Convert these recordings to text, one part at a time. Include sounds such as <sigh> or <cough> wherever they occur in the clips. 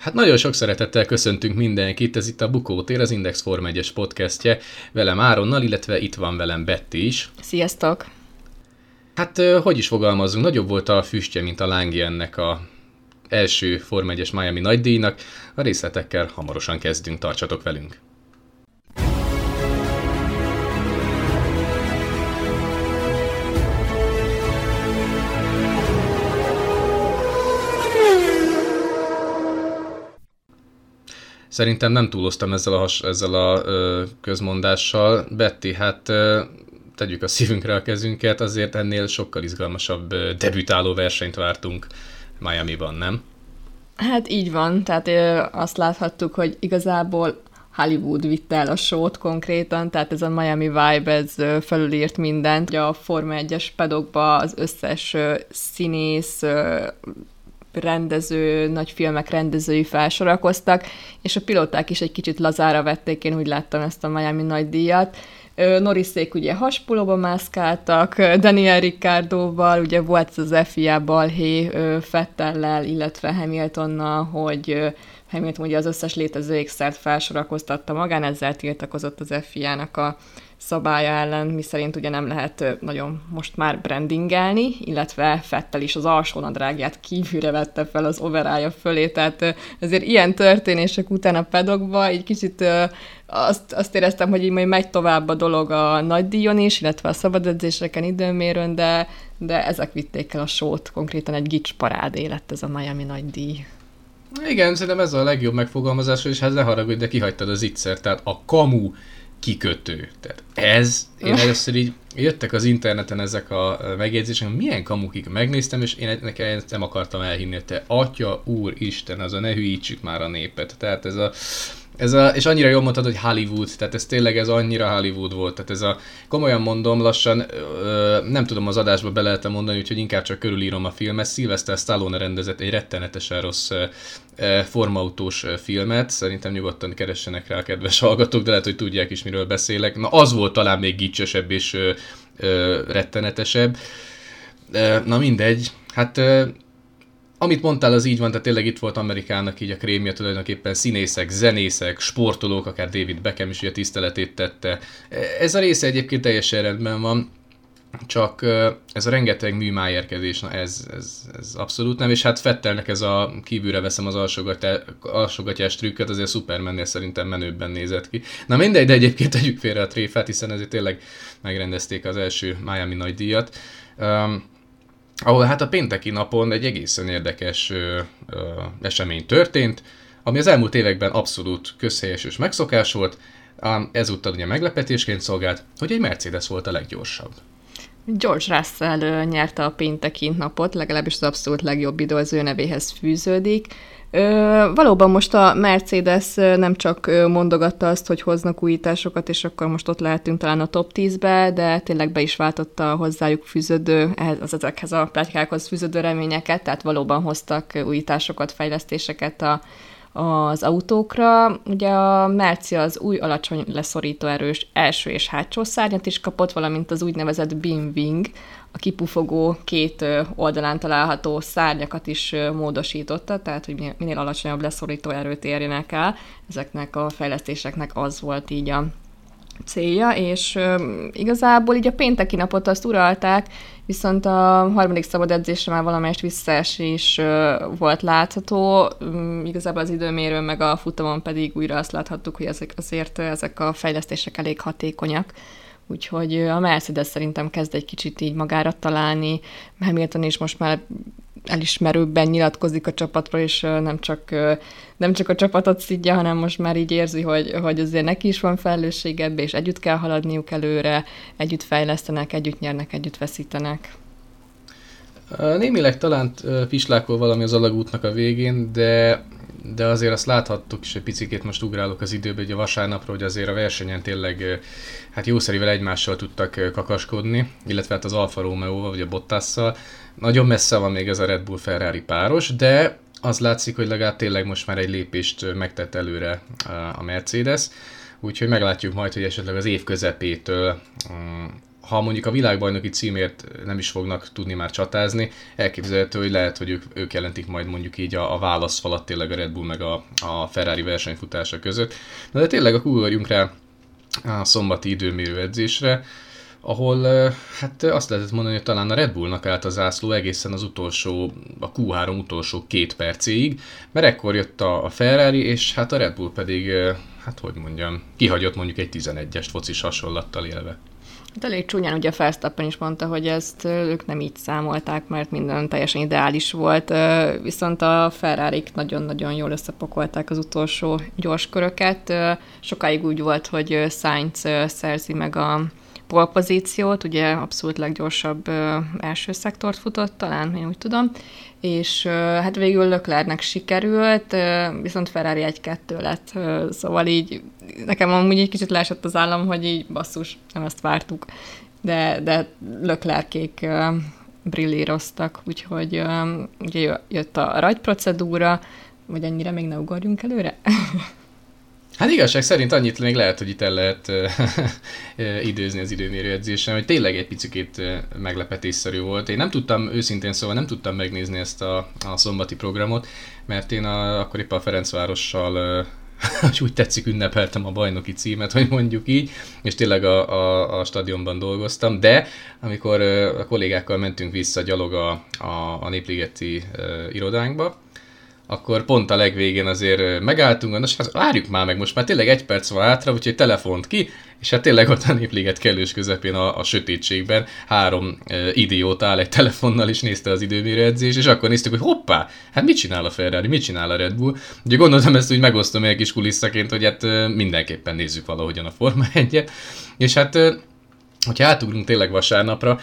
Hát nagyon sok szeretettel köszöntünk mindenkit, ez itt a Bukótér, az Index Form 1-es podcastje, velem Áronnal, illetve itt van velem Betty is. Sziasztok! Hát, hogy is fogalmazunk, nagyobb volt a füstje, mint a lángi ennek a első Form 1-es Miami nagydíjnak. A részletekkel hamarosan kezdünk, tartsatok velünk! Szerintem nem túloztam ezzel a, has, ezzel a ö, közmondással. Betty, hát ö, tegyük a szívünkre a kezünket, azért ennél sokkal izgalmasabb ö, debütáló versenyt vártunk Miami-ban, nem? Hát így van, tehát ö, azt láthattuk, hogy igazából Hollywood vitte el a sót konkrétan, tehát ez a Miami Vibe, ez felülírt mindent. A Forma 1-es pedokba az összes színész, rendező, nagy filmek rendezői felsorakoztak, és a pilóták is egy kicsit lazára vették, én úgy láttam ezt a Miami nagy díjat. Norriszék ugye haspulóba mászkáltak, Daniel Ricciardoval, ugye volt az FIA balhé Fettellel, illetve Hamiltonnal, hogy Hamilton ugye az összes létező ékszert felsorakoztatta magán, ezzel tiltakozott az FIA-nak a szabálya ellen, mi szerint ugye nem lehet nagyon most már brandingelni, illetve Fettel is az alsónadrágját kívülre vette fel az overája fölé, tehát ezért ilyen történések után a pedokba egy kicsit azt, azt éreztem, hogy így majd megy tovább a dolog a nagy díjon is, illetve a szabad edzéseken időmérőn, de, de ezek vitték el a sót, konkrétan egy gics parádé lett ez a Miami nagy díj. Igen, szerintem ez a legjobb megfogalmazás, és hát ne haragudj, de kihagytad az icser, tehát a kamu kikötő. Tehát ez, én először így jöttek az interneten ezek a megjegyzések, milyen kamukik megnéztem, és én nekem ezt nem akartam elhinni, hogy te atya, úr, Isten, az a ne hülyítsük már a népet. Tehát ez a, ez a, és annyira jól mondtad, hogy Hollywood, tehát ez tényleg ez annyira Hollywood volt, tehát ez a, komolyan mondom, lassan ö, nem tudom az adásba be lehet mondani, úgyhogy inkább csak körülírom a filmet. Sylvester Stallone rendezett egy rettenetesen rossz ö, formautós filmet, szerintem nyugodtan keressenek rá kedves hallgatók, de lehet, hogy tudják is, miről beszélek. Na az volt talán még gicsesebb és ö, ö, rettenetesebb. Na mindegy, hát amit mondtál, az így van, tehát tényleg itt volt Amerikának így a krémje tulajdonképpen színészek, zenészek, sportolók, akár David Beckham is ugye tiszteletét tette. Ez a része egyébként teljesen rendben van, csak ez a rengeteg műmájérkezés, na ez, ez, ez abszolút nem, és hát Fettelnek ez a kívülre veszem az alsogatjás trükköt, azért Supermannél szerintem menőbben nézett ki. Na mindegy, de egyébként tegyük félre a tréfát, hiszen ezért tényleg megrendezték az első Miami nagy díjat. Um, ahol hát a pénteki napon egy egészen érdekes ö, ö, esemény történt, ami az elmúlt években abszolút közhelyes és megszokás volt, ám ezúttal ugye meglepetésként szolgált, hogy egy Mercedes volt a leggyorsabb. George Russell nyerte a pénteki napot, legalábbis az abszolút legjobb idő az ő nevéhez fűződik. Ö, valóban most a Mercedes nem csak mondogatta azt, hogy hoznak újításokat, és akkor most ott lehetünk talán a top 10-be, de tényleg be is váltotta hozzájuk fűződő, az ezekhez a plátikákhoz fűződő reményeket, tehát valóban hoztak újításokat, fejlesztéseket a, az autókra. Ugye a Merci az új alacsony leszorító erős első és hátsó szárnyat is kapott, valamint az úgynevezett beam wing, a kipufogó két oldalán található szárnyakat is módosította, tehát hogy minél alacsonyabb leszorító erőt érjenek el. Ezeknek a fejlesztéseknek az volt így a célja, és igazából így a pénteki napot azt uralták, viszont a harmadik szabad edzésre már valamelyest visszaesés volt látható, igazából az időmérő meg a futamon pedig újra azt láthattuk, hogy ezek azért ezek a fejlesztések elég hatékonyak. Úgyhogy a Mercedes szerintem kezd egy kicsit így magára találni, Hamilton is most már elismerőbben nyilatkozik a csapatról, és nem csak, nem csak a csapatot szidja, hanem most már így érzi, hogy, hogy azért neki is van felelősség ebbe, és együtt kell haladniuk előre, együtt fejlesztenek, együtt nyernek, együtt veszítenek. Némileg talán pislákol valami az alagútnak a végén, de de azért azt láthattuk, és egy picit most ugrálok az időbe, hogy a vasárnapra, hogy azért a versenyen tényleg hát jószerivel egymással tudtak kakaskodni, illetve hát az Alfa romeo vagy a Bottasszal. Nagyon messze van még ez a Red Bull Ferrari páros, de az látszik, hogy legalább tényleg most már egy lépést megtett előre a Mercedes, úgyhogy meglátjuk majd, hogy esetleg az év közepétől ha mondjuk a világbajnoki címért nem is fognak tudni már csatázni, elképzelhető, hogy lehet, hogy ők, ők jelentik majd mondjuk így a, a válaszfalat tényleg a Red Bull meg a, a Ferrari versenyfutása között. Na de tényleg akkor ugorjunk rá a szombati időmérő edzésre, ahol hát azt lehetett mondani, hogy talán a Red Bullnak állt a zászló egészen az utolsó, a Q3 utolsó két percéig, mert ekkor jött a Ferrari, és hát a Red Bull pedig, hát hogy mondjam, kihagyott mondjuk egy 11-es focis hasonlattal élve. Hát elég csúnyán ugye Verstappen is mondta, hogy ezt ők nem így számolták, mert minden teljesen ideális volt, viszont a ferrari nagyon-nagyon jól összepakolták az utolsó gyors köröket. Sokáig úgy volt, hogy Sainz szerzi meg a polpozíciót, ugye abszolút leggyorsabb első szektort futott, talán, én úgy tudom, és hát végül Löklernek sikerült, viszont Ferrari egy-kettő lett, szóval így nekem amúgy egy kicsit leesett az állam, hogy így basszus, nem ezt vártuk, de, de Löklerkék brillíroztak, úgyhogy ugye jött a rajtprocedúra, vagy ennyire még ne ugorjunk előre? <laughs> Hát igazság szerint annyit még lehet, hogy itt el lehet <laughs> időzni az időmérő edzésen, hogy tényleg egy picit meglepetésszerű volt. Én nem tudtam, őszintén szóval nem tudtam megnézni ezt a, a szombati programot, mert én a, akkor éppen a Ferencvárossal <laughs> hogy úgy tetszik, ünnepeltem a bajnoki címet, hogy mondjuk így, és tényleg a, a, a stadionban dolgoztam, de amikor a kollégákkal mentünk vissza gyalog a, a, a Népligeti irodánkba, akkor pont a legvégén azért megálltunk, na hát várjuk már meg, most már tényleg egy perc van hátra, úgyhogy telefont ki, és hát tényleg ott a népliget kellős közepén a, a sötétségben három e, idióta áll egy telefonnal, és nézte az időmérő edzés, és akkor néztük, hogy hoppá, hát mit csinál a Ferrari, mit csinál a Red Bull. Ugye gondoltam ezt, hogy megosztom egy kis kuliszaként, hogy hát mindenképpen nézzük valahogyan a Forma 1 és hát hogyha átugrunk tényleg vasárnapra,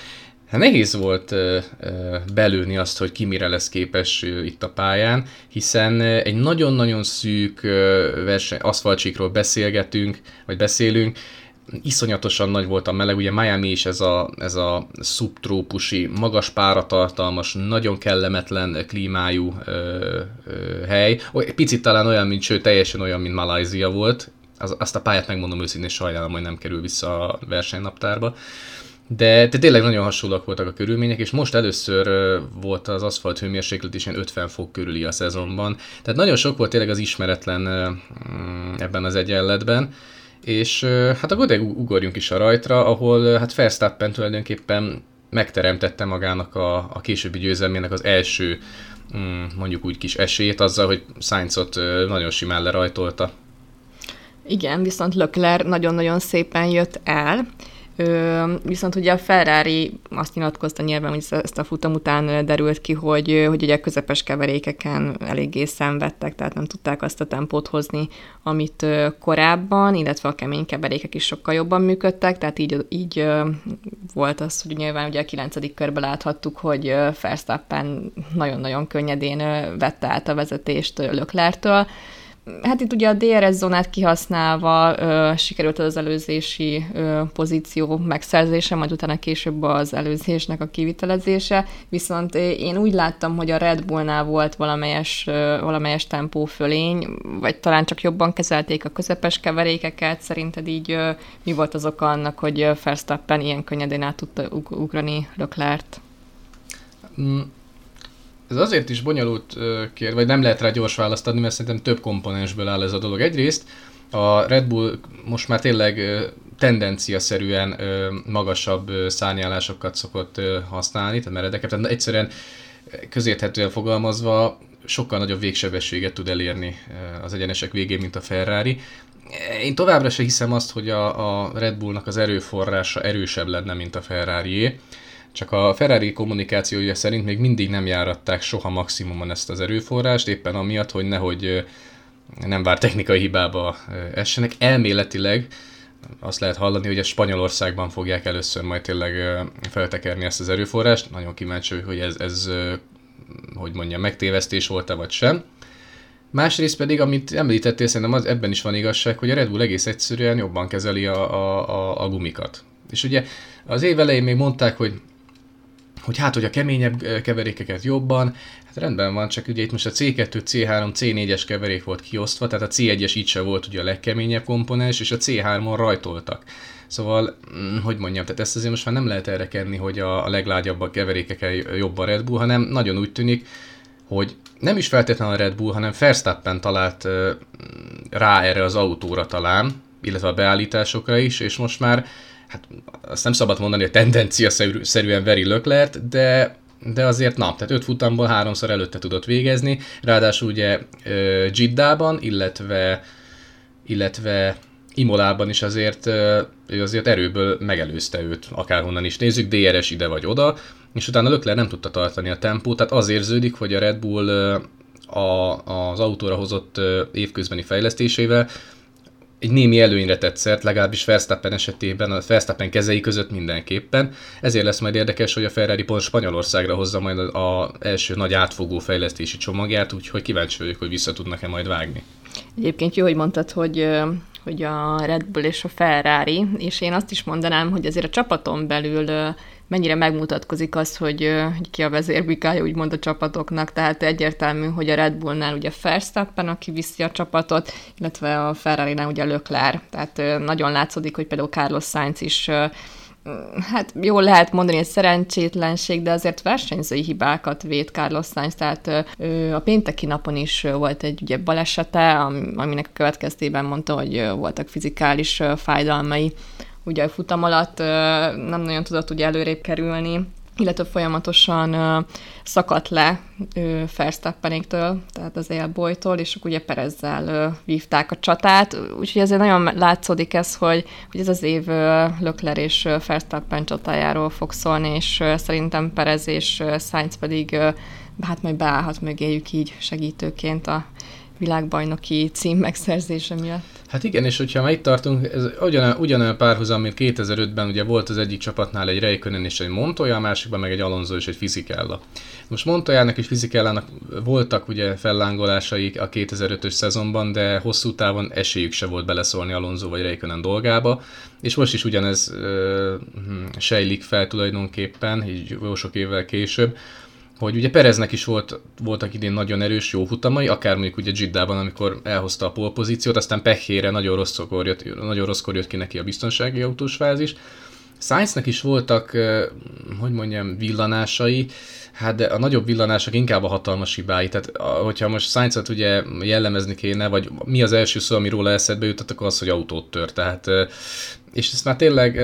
Hát nehéz volt ö, ö, belőni azt, hogy ki mire lesz képes ö, itt a pályán, hiszen ö, egy nagyon-nagyon szűk ö, verseny, aszfaltcsíkról beszélgetünk, vagy beszélünk, iszonyatosan nagy volt a meleg, ugye Miami is ez a, ez a szubtrópusi, magas páratartalmas, nagyon kellemetlen klímájú ö, ö, hely. Picit talán olyan, mint sőt, teljesen olyan, mint Malajzia volt. Az, azt a pályát megmondom őszintén, sajnálom, hogy nem kerül vissza a versenynaptárba. De, de tényleg nagyon hasonlóak voltak a körülmények, és most először volt az aszfalt hőmérséklet is ilyen 50 fok körüli a szezonban. Tehát nagyon sok volt tényleg az ismeretlen mm, ebben az egyenletben. És hát akkor ugorjunk is a rajtra, ahol hát Verstappen tulajdonképpen megteremtette magának a, a későbbi győzelmének az első mm, mondjuk úgy kis esélyét azzal, hogy Sainzot nagyon simán lerajtolta. Igen, viszont Lökler nagyon-nagyon szépen jött el, Ö, viszont ugye a Ferrari azt nyilatkozta nyilván, hogy ezt a futam után derült ki, hogy, hogy ugye közepes keverékeken eléggé szenvedtek, tehát nem tudták azt a tempót hozni, amit korábban, illetve a kemény keverékek is sokkal jobban működtek, tehát így, így volt az, hogy nyilván ugye a kilencedik körben láthattuk, hogy Verstappen nagyon-nagyon könnyedén vette át a vezetést Löklertől, Hát itt ugye a DRS zónát kihasználva ö, sikerült az előzési ö, pozíció megszerzése, majd utána később az előzésnek a kivitelezése, viszont én úgy láttam, hogy a Red Bullnál volt valamelyes, ö, valamelyes tempó fölény, vagy talán csak jobban kezelték a közepes keverékeket, szerinted így ö, mi volt az oka annak, hogy Verstappen ilyen könnyedén át tudta ugrani Leclerc-t? Ez azért is bonyolult kér, vagy nem lehet rá gyors választ adni, mert szerintem több komponensből áll ez a dolog. Egyrészt a Red Bull most már tényleg tendenciaszerűen magasabb szárnyálásokat szokott használni, tehát meredekebb, tehát egyszerűen közérthetően fogalmazva sokkal nagyobb végsebességet tud elérni az egyenesek végén, mint a Ferrari. Én továbbra se hiszem azt, hogy a, a Red Bullnak az erőforrása erősebb lenne, mint a Ferrari-é. Csak a Ferrari kommunikációja szerint még mindig nem járatták soha maximumon ezt az erőforrást, éppen amiatt, hogy nehogy nem vár technikai hibába essenek. Elméletileg azt lehet hallani, hogy a Spanyolországban fogják először majd tényleg feltekerni ezt az erőforrást. Nagyon kíváncsi, hogy ez, ez hogy mondjam, megtévesztés volt-e vagy sem. Másrészt pedig, amit említettél, szerintem az, ebben is van igazság, hogy a Red Bull egész egyszerűen jobban kezeli a, a, a, a gumikat. És ugye az év elején még mondták, hogy hogy hát, hogy a keményebb keverékeket jobban, hát rendben van, csak ugye itt most a C2, C3, C4-es keverék volt kiosztva, tehát a C1-es itt se volt ugye a legkeményebb komponens, és a C3-on rajtoltak. Szóval, mm, hogy mondjam, tehát ezt azért most már nem lehet erre kenni, hogy a, leglágyabb a keverékekkel jobb a Red Bull, hanem nagyon úgy tűnik, hogy nem is feltétlenül a Red Bull, hanem Verstappen talált rá erre az autóra talán, illetve a beállításokra is, és most már, hát azt nem szabad mondani, hogy tendencia szerűen veri Löklert, de de azért na, tehát öt futamból háromszor előtte tudott végezni, ráadásul ugye uh, Giddában, illetve illetve Imolában is azért, ő azért erőből megelőzte őt, akárhonnan is nézzük, DRS ide vagy oda, és utána Leclerc nem tudta tartani a tempót, tehát az érződik, hogy a Red Bull a, az autóra hozott évközbeni fejlesztésével egy némi előnyre tett szert, legalábbis Verstappen esetében, a Verstappen kezei között mindenképpen. Ezért lesz majd érdekes, hogy a Ferrari pont Spanyolországra hozza majd az első nagy átfogó fejlesztési csomagját, úgyhogy kíváncsi vagyok, hogy vissza tudnak-e majd vágni. Egyébként jó, hogy mondtad, hogy hogy a Red Bull és a Ferrari, és én azt is mondanám, hogy azért a csapaton belül mennyire megmutatkozik az, hogy, hogy ki a vezérbikája, úgymond a csapatoknak, tehát egyértelmű, hogy a Red Bullnál ugye Verstappen, aki viszi a csapatot, illetve a Ferrari-nál ugye Leclerc, tehát nagyon látszódik, hogy például Carlos Sainz is hát jól lehet mondani, hogy szerencsétlenség, de azért versenyzői hibákat véd Carlos Sainz, tehát ö, a pénteki napon is volt egy ugye balesete, aminek a következtében mondta, hogy voltak fizikális fájdalmai, ugye a futam alatt nem nagyon tudott ugye előrébb kerülni, illetve folyamatosan uh, szakadt le uh, Verstappenéktől, tehát az élbolytól, és ugye Perezzel vívták a csatát, úgyhogy ezért nagyon látszódik ez, hogy, hogy ez az év uh, Lökler és Verstappen csatájáról fog szólni, és szerintem Perez és uh, Sainz pedig uh, hát majd beállhat mögéjük így segítőként a világbajnoki cím megszerzése miatt. Hát igen, és hogyha már itt tartunk, ez ugyanolyan, ugyanolyan párhuzam, mint 2005-ben ugye volt az egyik csapatnál egy Reikönen és egy Montoya, a másikban meg egy Alonso és egy Fizikella. Most Montoyának és Fizikellának voltak ugye fellángolásaik a 2005-ös szezonban, de hosszú távon esélyük se volt beleszólni Alonso vagy Reikönen dolgába, és most is ugyanez uh, sejlik fel tulajdonképpen, így jó sok évvel később, hogy ugye Pereznek is volt, voltak idén nagyon erős jó futamai, akár mondjuk ugye Giddában, amikor elhozta a polpozíciót, aztán pehére nagyon rosszkor jött, nagyon rosszkor jött ki neki a biztonsági autós fázis. Sainznek is voltak, hogy mondjam, villanásai, hát de a nagyobb villanások inkább a hatalmas hibái. Tehát hogyha most Sainzot ugye jellemezni kéne, vagy mi az első szó, ami róla eszedbe jutott, akkor az, hogy autót tör. Tehát, és ezt már tényleg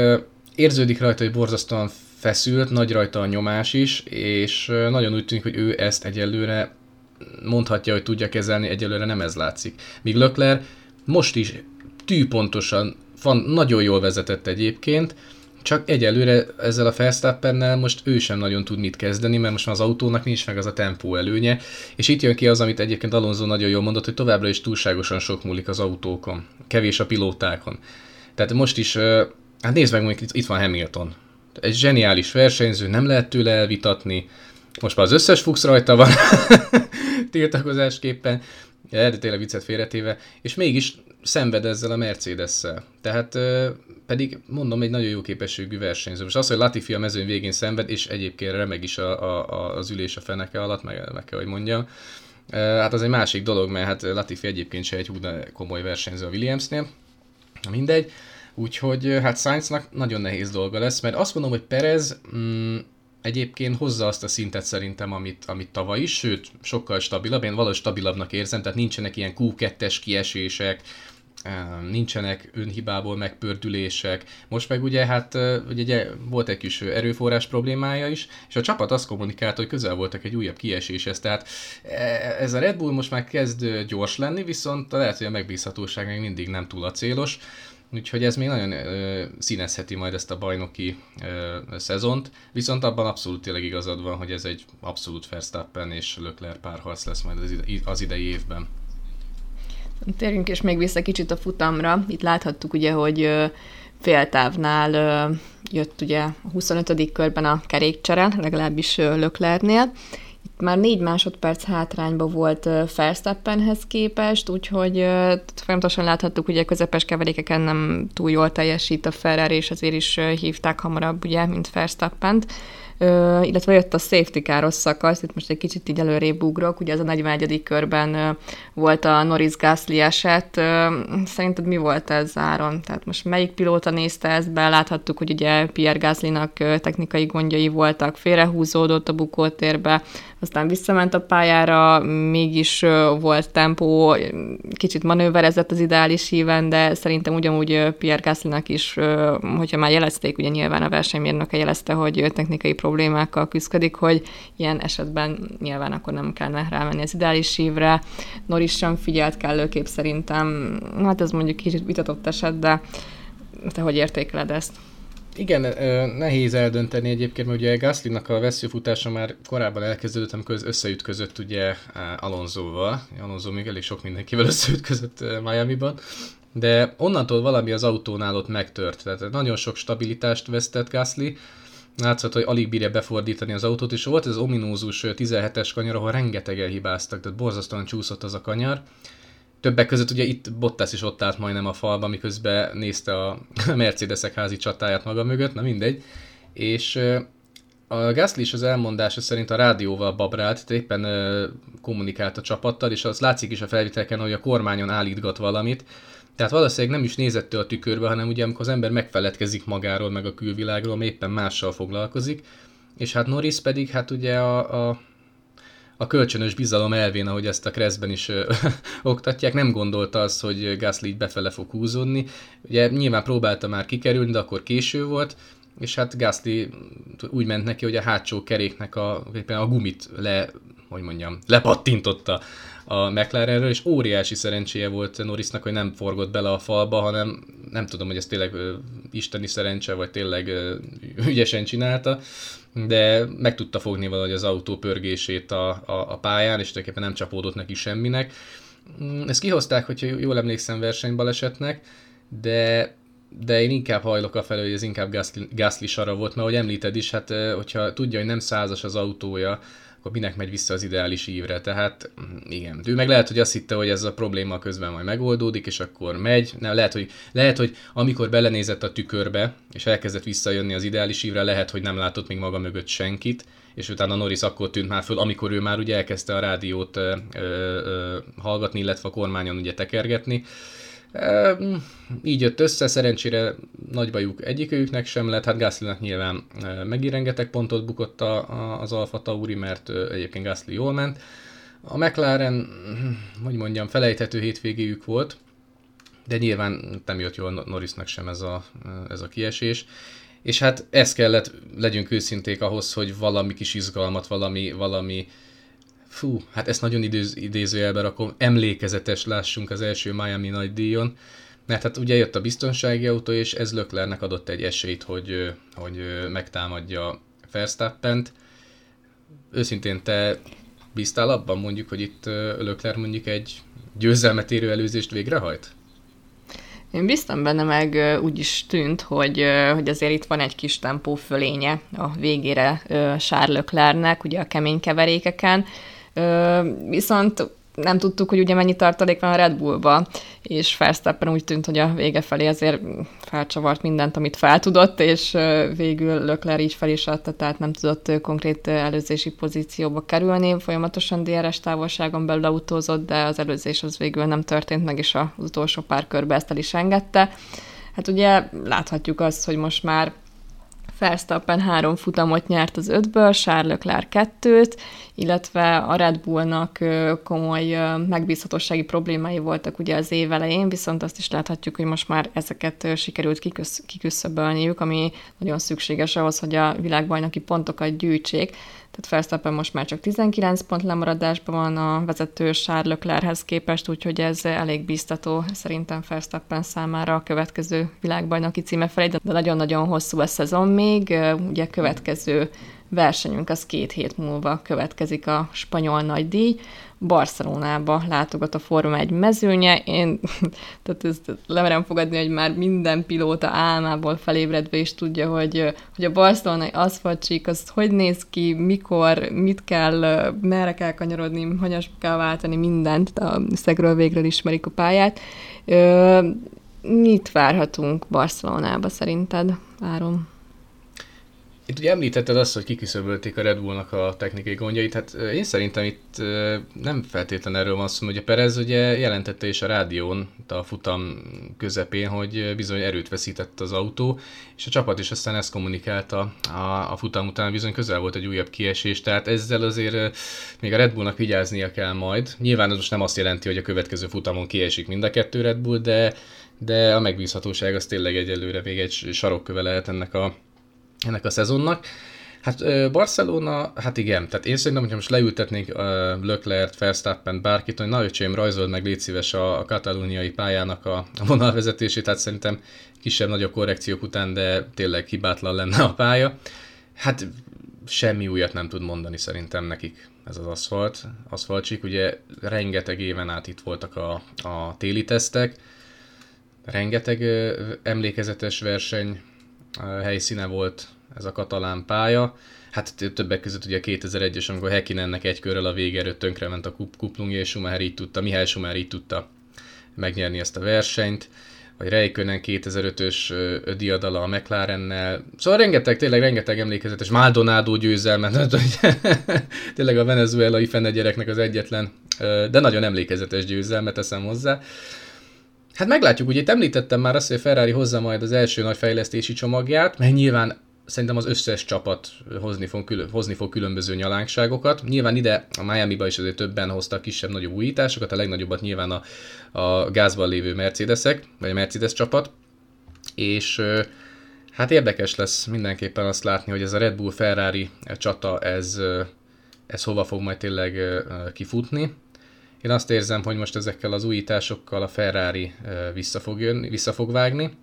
érződik rajta, hogy borzasztóan feszült, nagy rajta a nyomás is, és nagyon úgy tűnik, hogy ő ezt egyelőre mondhatja, hogy tudja kezelni, egyelőre nem ez látszik. Míg Lökler most is tűpontosan, van, nagyon jól vezetett egyébként, csak egyelőre ezzel a Verstappennel most ő sem nagyon tud mit kezdeni, mert most már az autónak nincs meg az a tempó előnye, és itt jön ki az, amit egyébként Alonso nagyon jól mondott, hogy továbbra is túlságosan sok múlik az autókon, kevés a pilótákon. Tehát most is, hát nézd meg, mondjuk itt van Hamilton, egy zseniális versenyző, nem lehet tőle elvitatni. Most már az összes Fuchs rajta van <laughs> tiltakozásképpen, de tényleg viccet félretéve, és mégis szenved ezzel a Mercedes-szel. Tehát pedig mondom, egy nagyon jó képességű versenyző. Most az, hogy Latifi a mezőn végén szenved, és egyébként remeg is a, a, az ülés a feneke alatt, meg, meg kell, hogy mondjam, hát az egy másik dolog, mert hát Latifi egyébként se egy hú komoly versenyző a Williamsnél. Mindegy. Úgyhogy hát Sainznak nagyon nehéz dolga lesz, mert azt mondom, hogy Perez mm, egyébként hozza azt a szintet szerintem, amit, amit tavaly is, sőt, sokkal stabilabb, én valahogy stabilabbnak érzem, tehát nincsenek ilyen Q2-es kiesések, nincsenek önhibából megpördülések. Most meg ugye hát ugye volt egy kis erőforrás problémája is, és a csapat azt kommunikálta, hogy közel voltak egy újabb kieséshez. Tehát e, ez a Red Bull most már kezd gyors lenni, viszont lehet, hogy a megbízhatóság még mindig nem túl a célos. Úgyhogy ez még nagyon ö, színezheti majd ezt a bajnoki ö, szezont, viszont abban abszolút tényleg igazad van, hogy ez egy abszolút Verstappen és Leclerc párharc lesz majd az, ide, az idei évben. Térjünk és még vissza kicsit a futamra. Itt láthattuk ugye, hogy féltávnál jött ugye a 25. körben a kerékcsere, legalábbis Löklernél, már négy másodperc hátrányba volt Verstappenhez képest, úgyhogy folyamatosan láthattuk, hogy a közepes keverékeken nem túl jól teljesít a Ferrari, és azért is hívták hamarabb, ugye, mint Verstappent. illetve jött a safety káros szakasz, itt most egy kicsit így előrébb ugrok, ugye az a 41. körben volt a Norris Gasly eset. Szerinted mi volt ez Áron? Tehát most melyik pilóta nézte ezt be? Láthattuk, hogy ugye Pierre Gaslynak technikai gondjai voltak, félrehúzódott a bukótérbe, aztán visszament a pályára, mégis volt tempó, kicsit manőverezett az ideális híven, de szerintem ugyanúgy Pierre Gaslynak is, hogyha már jelezték, ugye nyilván a versenymérnöke jelezte, hogy technikai problémákkal küzdik, hogy ilyen esetben nyilván akkor nem kellene rámenni az ideális hívre. Norris sem figyelt kellőképp szerintem, hát ez mondjuk kicsit vitatott eset, de te hogy értékeled ezt? Igen, nehéz eldönteni egyébként, mert ugye Gaslynak a veszőfutása már korábban elkezdődött, amikor összeütközött ugye Alonsoval. Alonso még elég sok mindenkivel <laughs> összeütközött Miami-ban. De onnantól valami az autónál ott megtört. Tehát nagyon sok stabilitást vesztett Gasly, látszott, hogy alig bírja befordítani az autót, és volt ez az ominózus 17-es kanyar, ahol rengetegen hibáztak, tehát borzasztóan csúszott az a kanyar. Többek között ugye itt Bottas is ott állt majdnem a falba, miközben nézte a <laughs> Mercedesek házi csatáját maga mögött, na mindegy. És a Gasly is az elmondása szerint a rádióval babrált, éppen kommunikált a csapattal, és az látszik is a felvételken, hogy a kormányon állítgat valamit, tehát valószínűleg nem is nézett a tükörbe, hanem ugye amikor az ember megfeledkezik magáról, meg a külvilágról, éppen mással foglalkozik, és hát Norris pedig hát ugye a, a a kölcsönös bizalom elvén, ahogy ezt a Kreszben is <laughs> oktatják, nem gondolta azt, hogy Gasly így befele fog húzódni. Ugye nyilván próbálta már kikerülni, de akkor késő volt, és hát Gasly úgy ment neki, hogy a hátsó keréknek a, a gumit le, hogy mondjam, lepattintotta a McLarenről, és óriási szerencséje volt Norrisnak, hogy nem forgott bele a falba, hanem nem tudom, hogy ez tényleg ö, isteni szerencse, vagy tényleg ö, <laughs> ügyesen csinálta, de meg tudta fogni valahogy az autó pörgését a, a, a pályán, és tulajdonképpen nem csapódott neki semminek. Mm, ezt kihozták, hogyha jól emlékszem versenybalesetnek, de de én inkább hajlok a felől, hogy ez inkább Gasly, Gasly sara volt, mert ahogy említed is, hát hogyha tudja, hogy nem százas az autója, akkor minek megy vissza az ideális ívre. Tehát mm, igen, ő meg lehet, hogy azt hitte, hogy ez a probléma közben majd megoldódik, és akkor megy. Nem, lehet, hogy, lehet, hogy amikor belenézett a tükörbe, és elkezdett visszajönni az ideális ívre, lehet, hogy nem látott még maga mögött senkit, és utána Norris akkor tűnt már föl, amikor ő már ugye elkezdte a rádiót ö, ö, ö, hallgatni, illetve a kormányon ugye tekergetni. Így jött össze, szerencsére nagy bajuk egyikőjüknek sem lett, hát Gaslynak nyilván megint rengeteg pontot bukott a, a, az Alfa Tauri, mert egyébként Gasly jól ment. A McLaren, hogy mondjam, felejthető hétvégéjük volt, de nyilván nem jött jól Norrisnak sem ez a, ez a kiesés. És hát ez kellett, legyünk őszinték ahhoz, hogy valami kis izgalmat, valami, valami fú, hát ezt nagyon idéz, idézőjelbe rakom, emlékezetes lássunk az első Miami nagy díjon, mert hát ugye jött a biztonsági autó, és ez Löklernek adott egy esélyt, hogy, hogy megtámadja Verstappent. Őszintén te bíztál abban mondjuk, hogy itt Lökler mondjuk egy győzelmet érő előzést végrehajt? Én biztam benne, meg úgy is tűnt, hogy, hogy azért itt van egy kis tempó fölénye a végére Charles Leclercnek, ugye a kemény keverékeken, viszont nem tudtuk, hogy ugye mennyi tartalék van a Red Bullba, és Verstappen úgy tűnt, hogy a vége felé azért felcsavart mindent, amit fel tudott, és végül Lökler így fel is adta, tehát nem tudott konkrét előzési pozícióba kerülni. Folyamatosan DRS távolságon belül autózott, de az előzés az végül nem történt meg, és az utolsó pár körbe ezt el is engedte. Hát ugye láthatjuk azt, hogy most már Verstappen három futamot nyert az ötből, Charles Leclerc kettőt, illetve a Red Bullnak komoly megbízhatósági problémái voltak ugye az év elején, viszont azt is láthatjuk, hogy most már ezeket sikerült kiküszöbölniük, ami nagyon szükséges ahhoz, hogy a világbajnoki pontokat gyűjtsék. Tehát Verstappen most már csak 19 pont lemaradásban van a vezető Charles Leclerchez képest, úgyhogy ez elég biztató szerintem Verstappen számára a következő világbajnoki címe felé, de nagyon-nagyon hosszú a szezon még, ugye következő versenyünk az két hét múlva következik a spanyol nagydíj. Barcelonába látogat a Forma egy mezőnye. Én <laughs> tehát ezt lemerem fogadni, hogy már minden pilóta álmából felébredve is tudja, hogy, hogy a barcelonai aszfaltcsík az hogy néz ki, mikor, mit kell, merre kell kanyarodni, hogyan kell váltani mindent, a szegről végről ismerik a pályát. Mit várhatunk Barcelonába szerinted, Áron? Itt ugye említetted azt, hogy kiküszöbölték a Red Bullnak a technikai gondjait, hát én szerintem itt nem feltétlen erről van szó, a Perez ugye jelentette is a rádión a futam közepén, hogy bizony erőt veszített az autó, és a csapat is aztán ezt kommunikálta a, a futam után, bizony közel volt egy újabb kiesés, tehát ezzel azért még a Red Bullnak vigyáznia kell majd. Nyilván ez most nem azt jelenti, hogy a következő futamon kiesik mind a kettő Red Bull, de, de a megbízhatóság az tényleg egyelőre még egy sarokköve lehet ennek a ennek a szezonnak. Hát Barcelona, hát igen, tehát én szerintem, hogyha most leültetnénk uh, Leclerc, Verstappen, bárkit, hogy na öcsém, rajzold meg légy szíves a, a katalóniai pályának a, a vonalvezetését, tehát szerintem kisebb-nagyobb korrekciók után, de tényleg hibátlan lenne a pálya. Hát semmi újat nem tud mondani szerintem nekik ez az aszfalt, aszfaltsik. Ugye rengeteg éven át itt voltak a, a téli tesztek, rengeteg emlékezetes verseny helyszíne volt ez a katalán pálya. Hát többek között ugye 2001-es, amikor Hekinennek egy körrel a vége előtt tönkrement a kuplungja, és Schumacher így tudta, Mihály Schumacher így tudta megnyerni ezt a versenyt vagy Reikönen 2005-ös diadala a McLarennel. Szóval rengeteg, tényleg rengeteg emlékezetes Maldonado győzelmet, <laughs> tényleg a venezuelai fene gyereknek az egyetlen, de nagyon emlékezetes győzelmet teszem hozzá. Hát meglátjuk, ugye itt említettem már azt, hogy Ferrari hozza majd az első nagy fejlesztési csomagját, mert nyilván szerintem az összes csapat hozni fog, hozni fog különböző nyalánkságokat. Nyilván ide a Miami-ba is azért többen hoztak kisebb-nagyobb újításokat, a legnagyobbat nyilván a, a gázban lévő Mercedesek, vagy a Mercedes csapat, és hát érdekes lesz mindenképpen azt látni, hogy ez a Red Bull-Ferrari csata, ez, ez hova fog majd tényleg kifutni. Én azt érzem, hogy most ezekkel az újításokkal a Ferrari vissza fog, jönni, vissza fog vágni,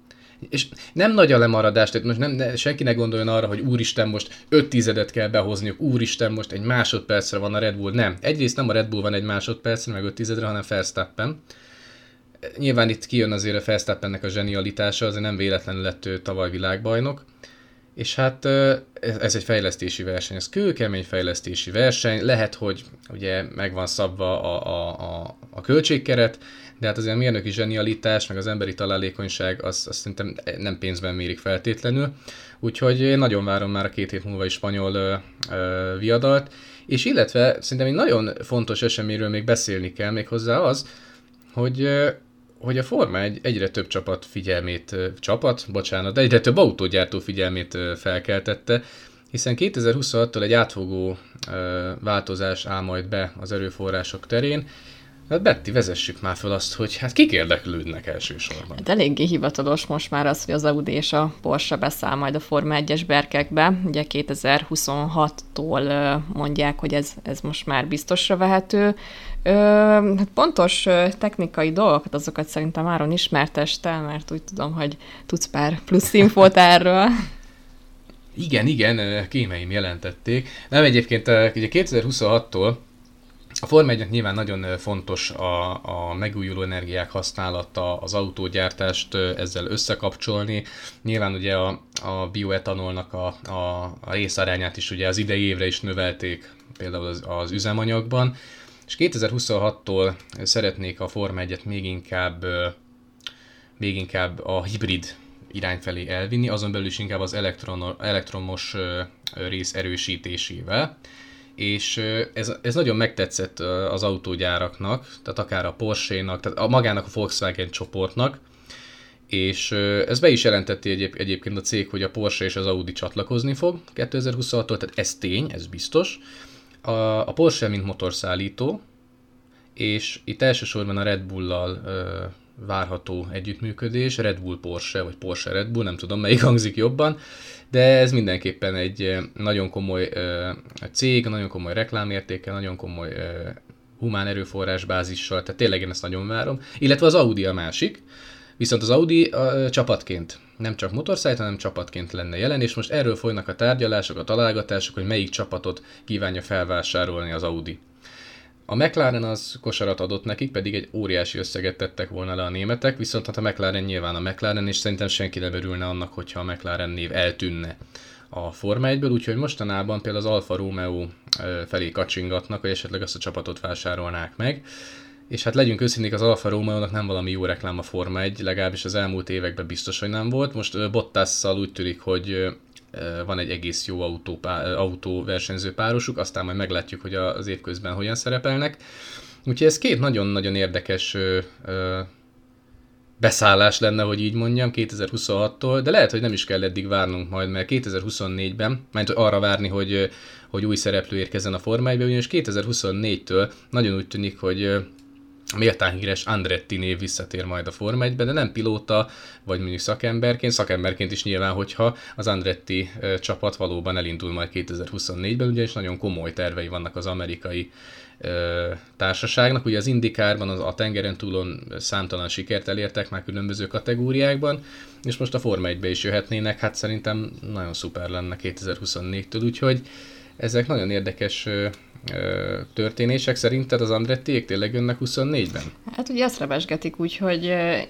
és nem nagy a lemaradás, tehát most nem, ne, senki ne gondoljon arra, hogy úristen most 5 tizedet kell behozniuk, úristen most egy másodpercre van a Red Bull. Nem. Egyrészt nem a Red Bull van egy másodpercre, meg 5 tizedre, hanem Verstappen. Nyilván itt kijön azért a Verstappennek a zsenialitása, azért nem véletlenül lett ő tavaly világbajnok. És hát ez egy fejlesztési verseny, ez kőkemény fejlesztési verseny, lehet, hogy ugye meg van szabva a, a, a, a költségkeret, de hát azért a mérnöki zsenialitás, meg az emberi találékonyság, azt, azt szerintem nem pénzben mérik feltétlenül. Úgyhogy én nagyon várom már a két hét múlva is spanyol ö, ö, viadalt, és illetve szerintem egy nagyon fontos eseményről még beszélni kell, még hozzá az, hogy hogy a Forma egy, egyre több csapat figyelmét, csapat, bocsánat, egyre több autógyártó figyelmét felkeltette, hiszen 2026-tól egy átfogó változás áll majd be az erőforrások terén, Hát Betty, vezessük már fel azt, hogy hát kik érdeklődnek elsősorban. Hát eléggé hivatalos most már az, hogy az Audi és a Porsche beszáll majd a Forma 1-es berkekbe. Ugye 2026-tól mondják, hogy ez, ez most már biztosra vehető. Ö, hát pontos technikai dolgokat, azokat szerintem Áron ismerteste, mert úgy tudom, hogy tudsz pár plusz infót <laughs> erről. Igen, igen, kémeim jelentették. Nem egyébként ugye 2026-tól a Forma 1 nyilván nagyon fontos a, a megújuló energiák használata, az autógyártást ezzel összekapcsolni. Nyilván ugye a, a bioetanolnak a, a, a részarányát is ugye az idei évre is növelték például az, az üzemanyagban, és 2026-tól szeretnék a Forma 1-et még inkább, még inkább a hibrid irány felé elvinni, azon belül is inkább az elektron, elektromos rész erősítésével és ez, ez nagyon megtetszett az autógyáraknak, tehát akár a Porsche-nak, tehát a magának a Volkswagen csoportnak, és ez be is jelentette egyéb, egyébként a cég, hogy a Porsche és az Audi csatlakozni fog 2026-tól, tehát ez tény, ez biztos. A, a Porsche, mint motorszállító, és itt elsősorban a Red Bull-lal várható együttműködés, Red Bull Porsche, vagy Porsche Red Bull, nem tudom melyik hangzik jobban, de ez mindenképpen egy nagyon komoly cég, nagyon komoly reklámértéke, nagyon komoly humán erőforrás bázissal, tehát tényleg én ezt nagyon várom. Illetve az Audi a másik, viszont az Audi a, csapatként, nem csak motorszájt, hanem csapatként lenne jelen, és most erről folynak a tárgyalások, a találgatások, hogy melyik csapatot kívánja felvásárolni az Audi. A McLaren az kosarat adott nekik, pedig egy óriási összeget tettek volna le a németek, viszont hát a McLaren nyilván a McLaren, és szerintem senki nem örülne annak, hogyha a McLaren név eltűnne a Forma 1-ből, úgyhogy mostanában például az Alfa Romeo felé kacsingatnak, hogy esetleg azt a csapatot vásárolnák meg. És hát legyünk őszinték, az Alfa Romeo-nak nem valami jó reklám a Forma 1, legalábbis az elmúlt években biztos, hogy nem volt. Most Bottasszal úgy tűnik, hogy van egy egész jó autó, autóversenyző párosuk, aztán majd meglátjuk, hogy az évközben hogyan szerepelnek. Úgyhogy ez két nagyon-nagyon érdekes beszállás lenne, hogy így mondjam, 2026-tól, de lehet, hogy nem is kell eddig várnunk majd, mert 2024-ben, mert arra várni, hogy, hogy új szereplő érkezzen a Forma 1 ugyanis 2024-től nagyon úgy tűnik, hogy méltán híres Andretti név visszatér majd a Forma 1 de nem pilóta, vagy mondjuk szakemberként, szakemberként is nyilván, hogyha az Andretti csapat valóban elindul majd 2024-ben, ugyanis nagyon komoly tervei vannak az amerikai társaságnak. Ugye az Indikárban, az, a tengeren túlon számtalan sikert elértek már különböző kategóriákban, és most a Forma 1-be is jöhetnének, hát szerintem nagyon szuper lenne 2024-től, úgyhogy ezek nagyon érdekes történések szerinted az Andrettiék tényleg jönnek 24-ben? Hát ugye azt rebesgetik, úgyhogy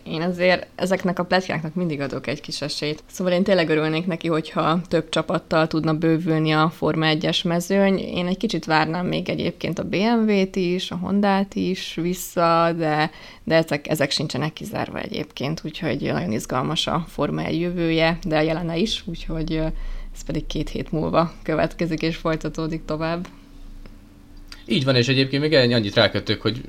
én azért ezeknek a pletykáknak mindig adok egy kis esélyt. Szóval én tényleg örülnék neki, hogyha több csapattal tudna bővülni a Forma 1-es mezőny. Én egy kicsit várnám még egyébként a BMW-t is, a Honda-t is vissza, de, de ezek, ezek sincsenek kizárva egyébként, úgyhogy nagyon izgalmas a Forma 1 jövője, de a jelene is, úgyhogy ez pedig két hét múlva következik és folytatódik tovább. Így van, és egyébként még annyit rákötök, hogy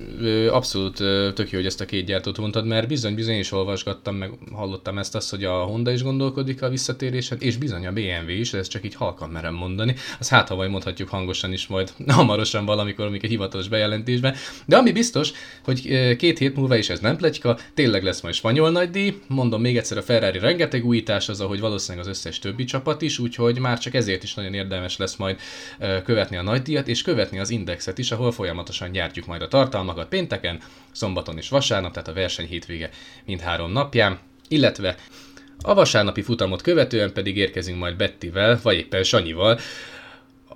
abszolút tök jó, hogy ezt a két gyártót mondtad, mert bizony, bizony is olvasgattam, meg hallottam ezt azt, hogy a Honda is gondolkodik a visszatérésen, és bizony a BMW is, ezt csak így halkan merem mondani. Az hát, ha majd mondhatjuk hangosan is majd <laughs> hamarosan valamikor, amik egy hivatalos bejelentésben. De ami biztos, hogy két hét múlva is ez nem pletyka, tényleg lesz majd spanyol nagydíj. Mondom még egyszer, a Ferrari rengeteg újítás az, ahogy valószínűleg az összes többi csapat is, úgyhogy már csak ezért is nagyon érdemes lesz majd követni a nagydíjat, és követni az indexet Podcast is, ahol folyamatosan gyártjuk majd a tartalmakat pénteken, szombaton és vasárnap, tehát a verseny hétvége mindhárom napján, illetve a vasárnapi futamot követően pedig érkezünk majd Bettivel, vagy éppen Sanyival,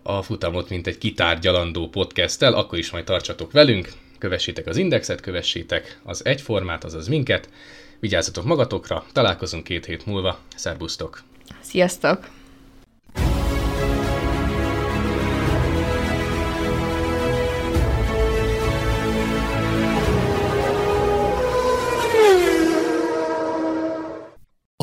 a futamot, mint egy kitárgyalandó podcasttel, akkor is majd tartsatok velünk, kövessétek az indexet, kövessétek az egyformát, azaz minket, vigyázzatok magatokra, találkozunk két hét múlva, szerbusztok! Sziasztok!